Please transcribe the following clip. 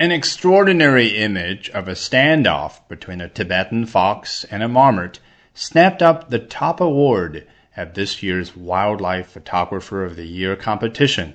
An extraordinary image of a standoff between a Tibetan fox and a marmot snapped up the top award at this year's Wildlife Photographer of the Year competition.